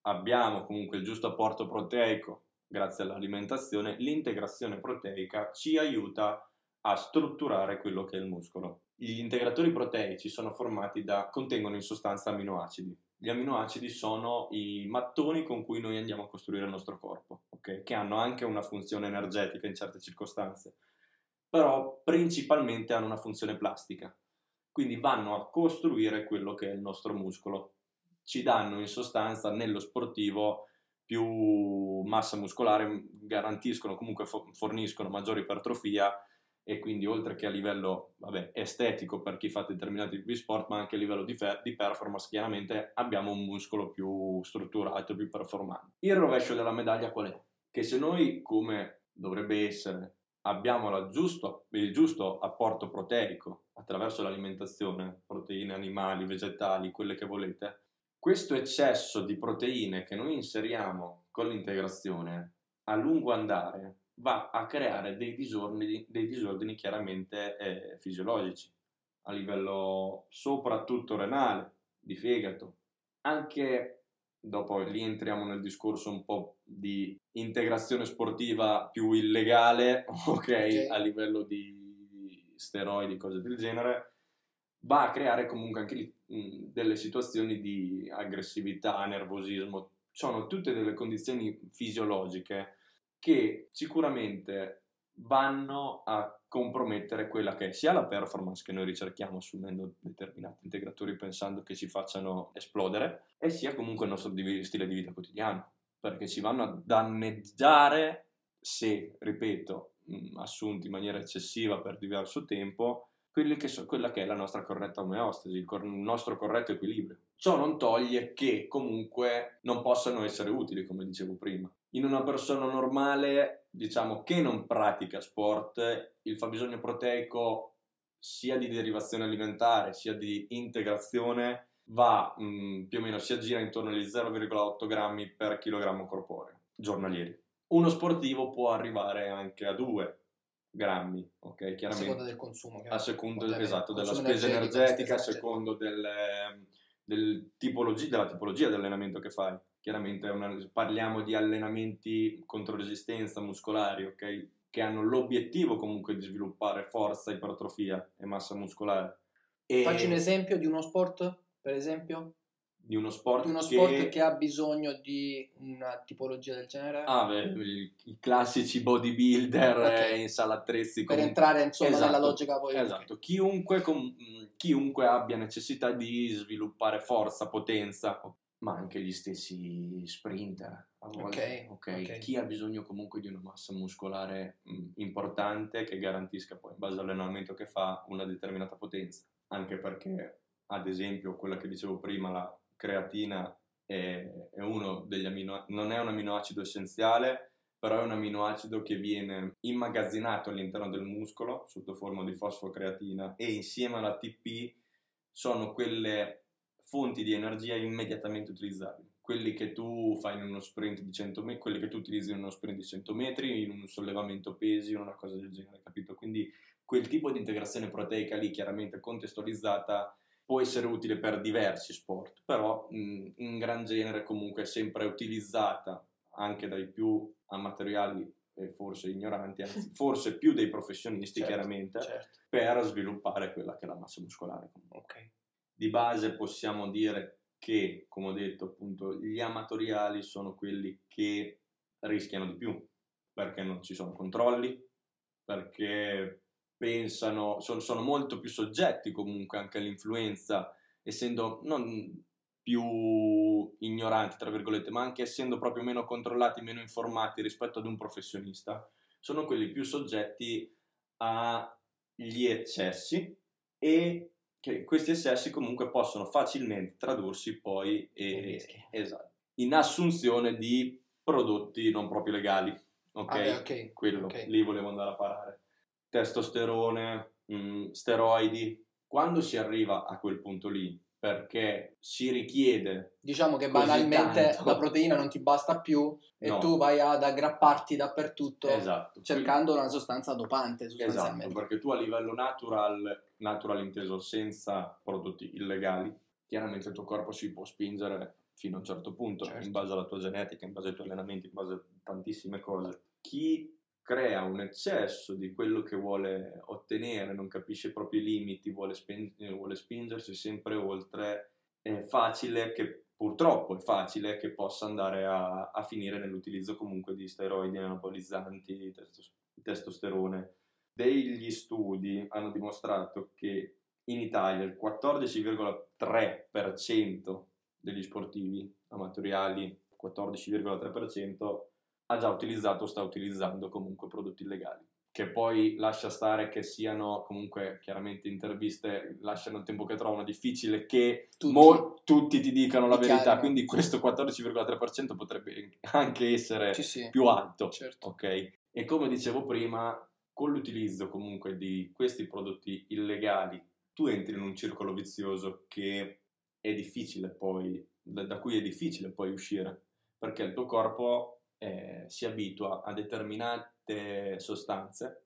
abbiamo comunque il giusto apporto proteico grazie all'alimentazione, l'integrazione proteica ci aiuta a strutturare quello che è il muscolo. Gli integratori proteici sono formati da, contengono in sostanza aminoacidi. Gli aminoacidi sono i mattoni con cui noi andiamo a costruire il nostro corpo, okay? che hanno anche una funzione energetica in certe circostanze, però principalmente hanno una funzione plastica, quindi vanno a costruire quello che è il nostro muscolo. Ci danno in sostanza nello sportivo più massa muscolare, garantiscono comunque forniscono maggiore ipertrofia e quindi oltre che a livello vabbè, estetico per chi fa determinati tipi di sport, ma anche a livello di, fe- di, performance, chiaramente abbiamo un muscolo più strutturato, più performante. Il rovescio della medaglia qual è? Che se noi, come dovrebbe essere, abbiamo giusto, il giusto apporto proteico attraverso l'alimentazione, proteine animali, vegetali, quelle che volete, questo eccesso di proteine che noi inseriamo con l'integrazione a lungo andare va a creare dei disordini, dei disordini chiaramente eh, fisiologici a livello soprattutto renale, di fegato. Anche dopo lì entriamo nel discorso un po' di integrazione sportiva più illegale, ok, okay. a livello di steroidi, cose del genere, va a creare comunque anche lì delle situazioni di aggressività, nervosismo, sono tutte delle condizioni fisiologiche che sicuramente vanno a compromettere quella che è sia la performance che noi ricerchiamo assumendo determinati integratori pensando che ci facciano esplodere e sia comunque il nostro stile di vita quotidiano perché ci vanno a danneggiare se, ripeto, assunti in maniera eccessiva per diverso tempo che so, quella che è la nostra corretta omeostasi, il, cor- il nostro corretto equilibrio. Ciò non toglie che comunque non possano essere utili, come dicevo prima. In una persona normale, diciamo che non pratica sport, il fabbisogno proteico sia di derivazione alimentare sia di integrazione va mh, mm, più o meno si aggira intorno agli 0,8 grammi per chilogrammo corporeo giornalieri. Uno sportivo può arrivare anche a 2 grammi, ok? Chiaramente, a seconda del consumo. A seconda, esatto, della spesa energetica, a secondo del, del tipologia, della tipologia di allenamento che fai. Chiaramente una, parliamo di allenamenti contro resistenza muscolari, ok? Che hanno l'obiettivo comunque di sviluppare forza, ipertrofia e massa muscolare. E... Facci un esempio di uno sport, per esempio? Di uno sport, uno sport che... che... ha bisogno di una tipologia del genere? Ah, beh, i, classici bodybuilder okay. in sala attrezzi. Per entrare insomma esatto, nella logica poi. Esatto, chiunque, com... chiunque abbia necessità di sviluppare forza, potenza, ma anche gli stessi sprinter. Okay, okay. okay. Chi ha bisogno comunque di una massa muscolare importante che garantisca poi in base all'allenamento che fa una determinata potenza. Anche perché, ad esempio, quella che dicevo prima, la creatina è, è uno degli amino, non è un aminoacido essenziale, però è un aminoacido che viene immagazzinato all'interno del muscolo sotto forma di fosfocreatina e insieme all'ATP sono quelle fonti di energia immediatamente utilizzabili. Quelli che tu fai in uno sprint di 100 metri, quelli che tu utilizzi in uno sprint di 100 metri, in un sollevamento pesi, in una cosa del genere, capito? Quindi quel tipo di integrazione proteica lì, chiaramente contestualizzata, può essere utile per diversi sport, però mh, in gran genere comunque è sempre utilizzata anche dai più amatoriali e forse ignoranti, anzi forse più dei professionisti Certo, chiaramente, certo. per sviluppare quella che è la massa muscolare. Ok. Di base possiamo dire che, come ho detto, appunto, gli amatoriali sono quelli che rischiano di più, perché non ci sono controlli, perché pensano, sono, sono molto più soggetti comunque anche all'influenza, essendo non più ignoranti, tra virgolette, ma anche essendo proprio meno controllati, meno informati rispetto ad un professionista, sono quelli più soggetti agli eccessi e che questi eccessi comunque possono facilmente tradursi poi In rischi. esatto, in assunzione di prodotti non proprio legali. Ok, Ah, beh, ok, quello ok. lì volevo andare a parare. Testosterone, mh, steroidi. Quando si arriva a quel punto lì, perché si richiede Diciamo che banalmente tanto. la proteina non ti basta più e No. tu vai ad aggrapparti dappertutto esatto, cercando una sostanza dopante Esatto, perché tu a livello natural, natural inteso senza prodotti illegali, chiaramente il tuo corpo si può spingere fino a un certo punto, Certo. in base alla tua genetica, in base ai tuoi allenamenti, in base a tantissime cose. Chi crea un eccesso di quello che vuole ottenere, non capisce i propri limiti, vuole, spin- vuole spingersi sempre oltre, è facile che, purtroppo è facile che possa andare a, a finire nell'utilizzo comunque di steroidi anabolizzanti, testos- testosterone. Degli studi hanno dimostrato che in Italia il 14,3% degli sportivi amatoriali, 14,3%, ha già utilizzato o sta utilizzando comunque prodotti illegali. Che poi lascia stare che siano comunque chiaramente interviste, lasciano il tempo che trovano, difficile che Tutti. mo- tutti ti dicano la verità, Dichiarino. quindi questo 14,3% potrebbe anche essere Sì, più alto. Certo. Ok? E come dicevo prima, con l'utilizzo comunque di questi prodotti illegali, tu entri in un circolo vizioso che è difficile poi, da, da cui è difficile poi uscire, perché il tuo corpo eh, si abitua a determinate sostanze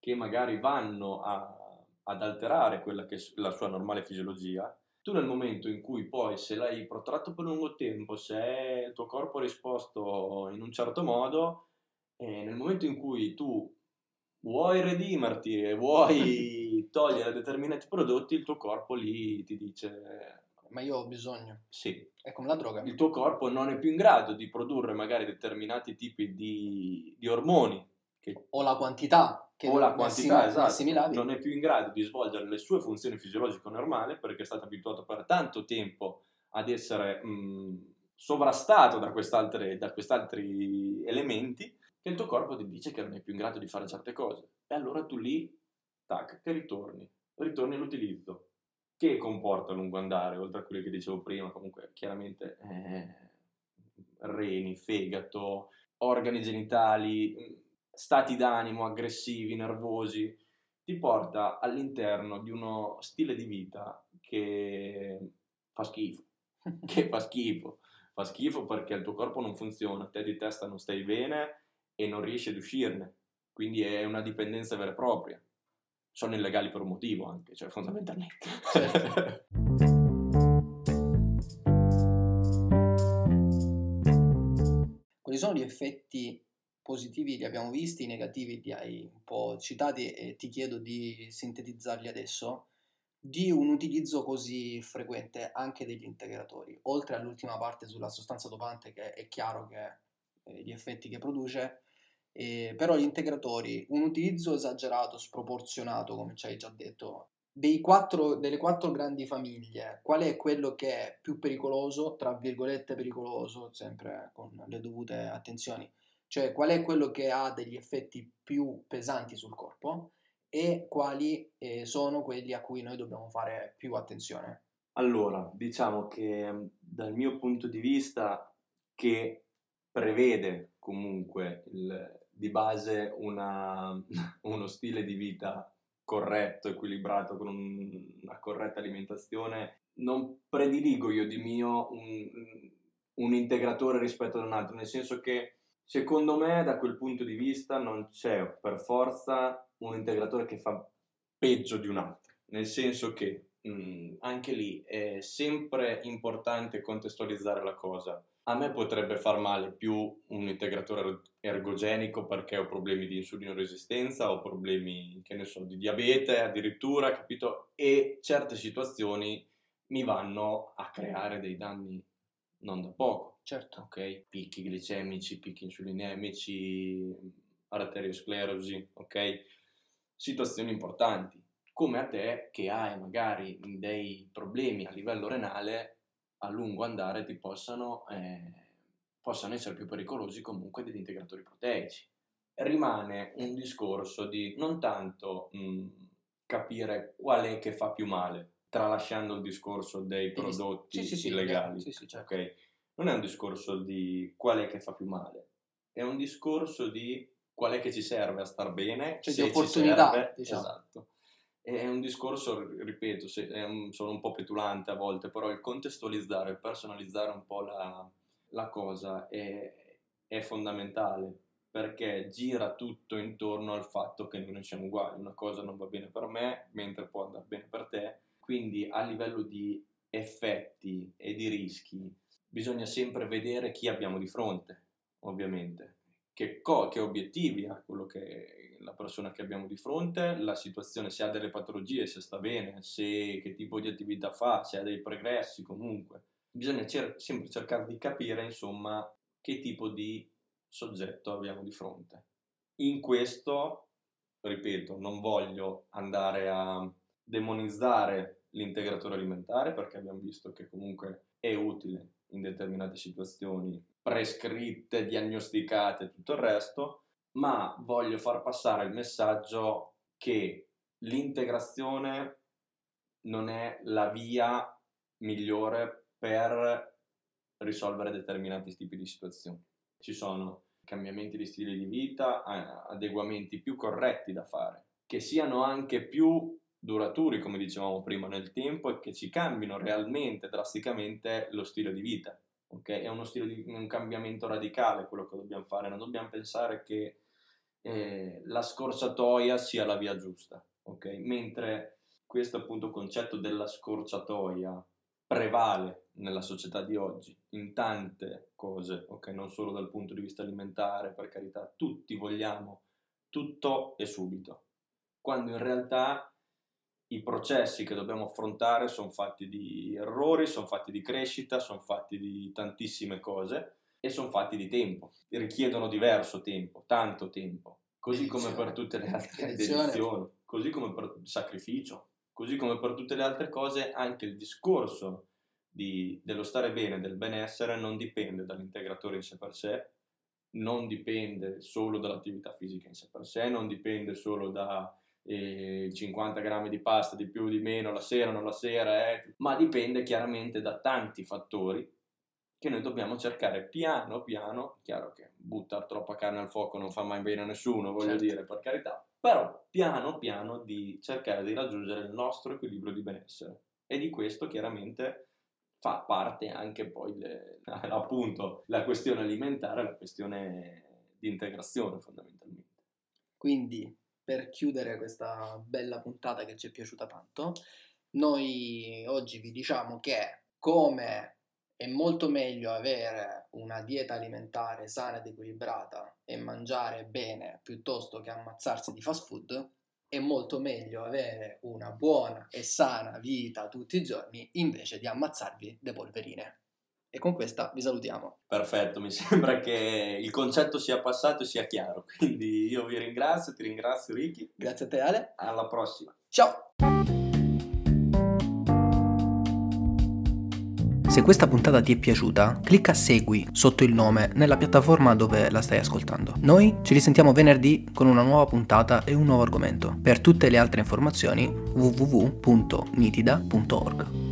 che magari vanno a- ad alterare quella che è la sua normale fisiologia. Tu nel momento in cui poi se l'hai protratto per lungo tempo, se il tuo corpo ha risposto in un certo modo, e nel momento in cui tu vuoi redimerti e vuoi togliere determinati prodotti, il tuo corpo lì ti dice Ma io ho bisogno. sì. È come la droga. Il tuo corpo non è più in grado di produrre magari determinati tipi di, di ormoni che O la quantità che o la quantità esatto, assimilavi. non è più in grado di svolgere le sue funzioni fisiologiche normali perché è stato abituato per tanto tempo ad essere mh, sovrastato da, da quest'altri elementi che il tuo corpo ti dice che non è più in grado di fare certe cose. E allora tu lì, tac, che ritorni, ritorni all'utilizzo, che comporta a lungo andare, oltre a quelli che dicevo prima, comunque chiaramente eh, reni, fegato, organi genitali, mh, stati d'animo aggressivi, nervosi, ti porta all'interno di uno stile di vita che fa schifo, che fa schifo, fa schifo perché il tuo corpo non funziona, te di testa non stai bene e non riesci ad uscirne, quindi è una dipendenza vera e propria. Sono illegali per un motivo anche, cioè fondamentalmente. Certo. Quali sono gli effetti positivi, li abbiamo visti, i negativi li hai un po' citati e ti chiedo di sintetizzarli adesso, di un utilizzo così frequente anche degli integratori, oltre all'ultima parte sulla sostanza dopante che è chiaro che eh, gli effetti che produce, eh, però gli integratori, un utilizzo esagerato, sproporzionato, come ci hai già detto, quattro, delle quattro grandi famiglie, qual è quello che è più pericoloso, tra virgolette pericoloso, sempre con le dovute attenzioni, cioè qual è quello che ha degli effetti più pesanti sul corpo e quali eh, sono quelli a cui noi dobbiamo fare più attenzione. Allora, diciamo che mh, dal mio punto di vista, che prevede comunque il- di base una- uno stile di vita corretto, equilibrato, con un- una corretta alimentazione, non prediligo io di mio un, un integratore rispetto ad un altro, nel senso che secondo me da quel punto di vista non c'è per forza un integratore che fa peggio di un altro, nel senso che mh, anche lì è sempre importante contestualizzare la cosa. A me potrebbe far male più un integratore ergogenico perché ho problemi di insulino resistenza, ho problemi, che ne so, di diabete addirittura, capito? E certe situazioni mi vanno a creare dei danni non da poco. Certo. Ok? Picchi glicemici, picchi insulinemici, arteriosclerosi, ok? Situazioni importanti. Come a te che hai magari dei problemi a livello renale a lungo andare ti possano, eh, possano essere più pericolosi comunque degli integratori proteici. Rimane un discorso di non tanto mh, capire qual è che fa più male, tralasciando il discorso dei prodotti sì, sì, illegali. Sì, certo. okay? Non è un discorso di qual è che fa più male, è un discorso di qual è che ci serve a star bene, cioè di opportunità. Serve, diciamo. Esatto è un discorso, ripeto, un, sono un po' petulante a volte, però il contestualizzare, il personalizzare un po' la, la cosa è, è, fondamentale perché gira tutto intorno al fatto che noi non siamo uguali, una cosa non va bene per me mentre può andare bene per te, quindi a livello di effetti e di rischi bisogna sempre vedere chi abbiamo di fronte, ovviamente, che, co- che obiettivi ha quello che la persona che abbiamo di fronte, la situazione, se ha delle patologie, se sta bene, se, che tipo di attività fa, se ha dei pregressi comunque. Bisogna cer- sempre cercare di capire, insomma, che tipo di soggetto abbiamo di fronte. In questo, ripeto, non voglio andare a demonizzare l'integratore alimentare perché abbiamo visto che comunque è utile in determinate situazioni prescritte, diagnosticate e tutto il resto, ma voglio far passare il messaggio che l'integrazione non è la via migliore per risolvere determinati tipi di situazioni. Ci sono cambiamenti di stile di vita, adeguamenti più corretti da fare, che siano anche più duraturi, come dicevamo prima, nel tempo e che ci cambino realmente, drasticamente lo stile di vita. Okay? È uno stile di un cambiamento radicale quello che dobbiamo fare, non dobbiamo pensare che eh, la scorciatoia sia la via giusta, ok? Mentre questo appunto concetto della scorciatoia prevale nella società di oggi in tante cose, ok? Non solo dal punto di vista alimentare, per carità, tutti vogliamo tutto e subito, quando in realtà i processi che dobbiamo affrontare sono fatti di errori, sono fatti di crescita, sono fatti di tantissime cose e sono fatti di tempo, richiedono diverso tempo, tanto tempo, così come per tutte le altre dedizioni, così come per il sacrificio, così come per tutte le altre cose, anche il discorso di, dello stare bene, del benessere, non dipende dall'integratore in sé per sé, non dipende solo dall'attività fisica in sé per sé, non dipende solo da eh, 50 grammi di pasta di più o di meno la sera non la sera, eh, ma dipende chiaramente da tanti fattori che noi dobbiamo cercare piano piano, chiaro che buttare troppa carne al fuoco non fa mai bene a nessuno, voglio certo. dire, per carità, però piano piano di cercare di raggiungere il nostro equilibrio di benessere e di questo chiaramente fa parte anche poi le, appunto la questione alimentare, la questione di integrazione fondamentalmente. Quindi per chiudere questa bella puntata che ci è piaciuta tanto, noi oggi vi diciamo che come è molto meglio avere una dieta alimentare sana ed equilibrata e mangiare bene piuttosto che ammazzarsi di fast food, è molto meglio avere una buona e sana vita tutti i giorni invece di ammazzarvi le polverine. E con questa vi salutiamo. Perfetto, mi sembra che il concetto sia passato e sia chiaro. Quindi io vi ringrazio, ti ringrazio Ricky. Grazie a te Ale. Alla prossima. Ciao. Se questa puntata ti è piaciuta, clicca segui sotto il nome nella piattaforma dove la stai ascoltando. Noi ci risentiamo venerdì con una nuova puntata e un nuovo argomento. Per tutte le altre informazioni www.nitida.org.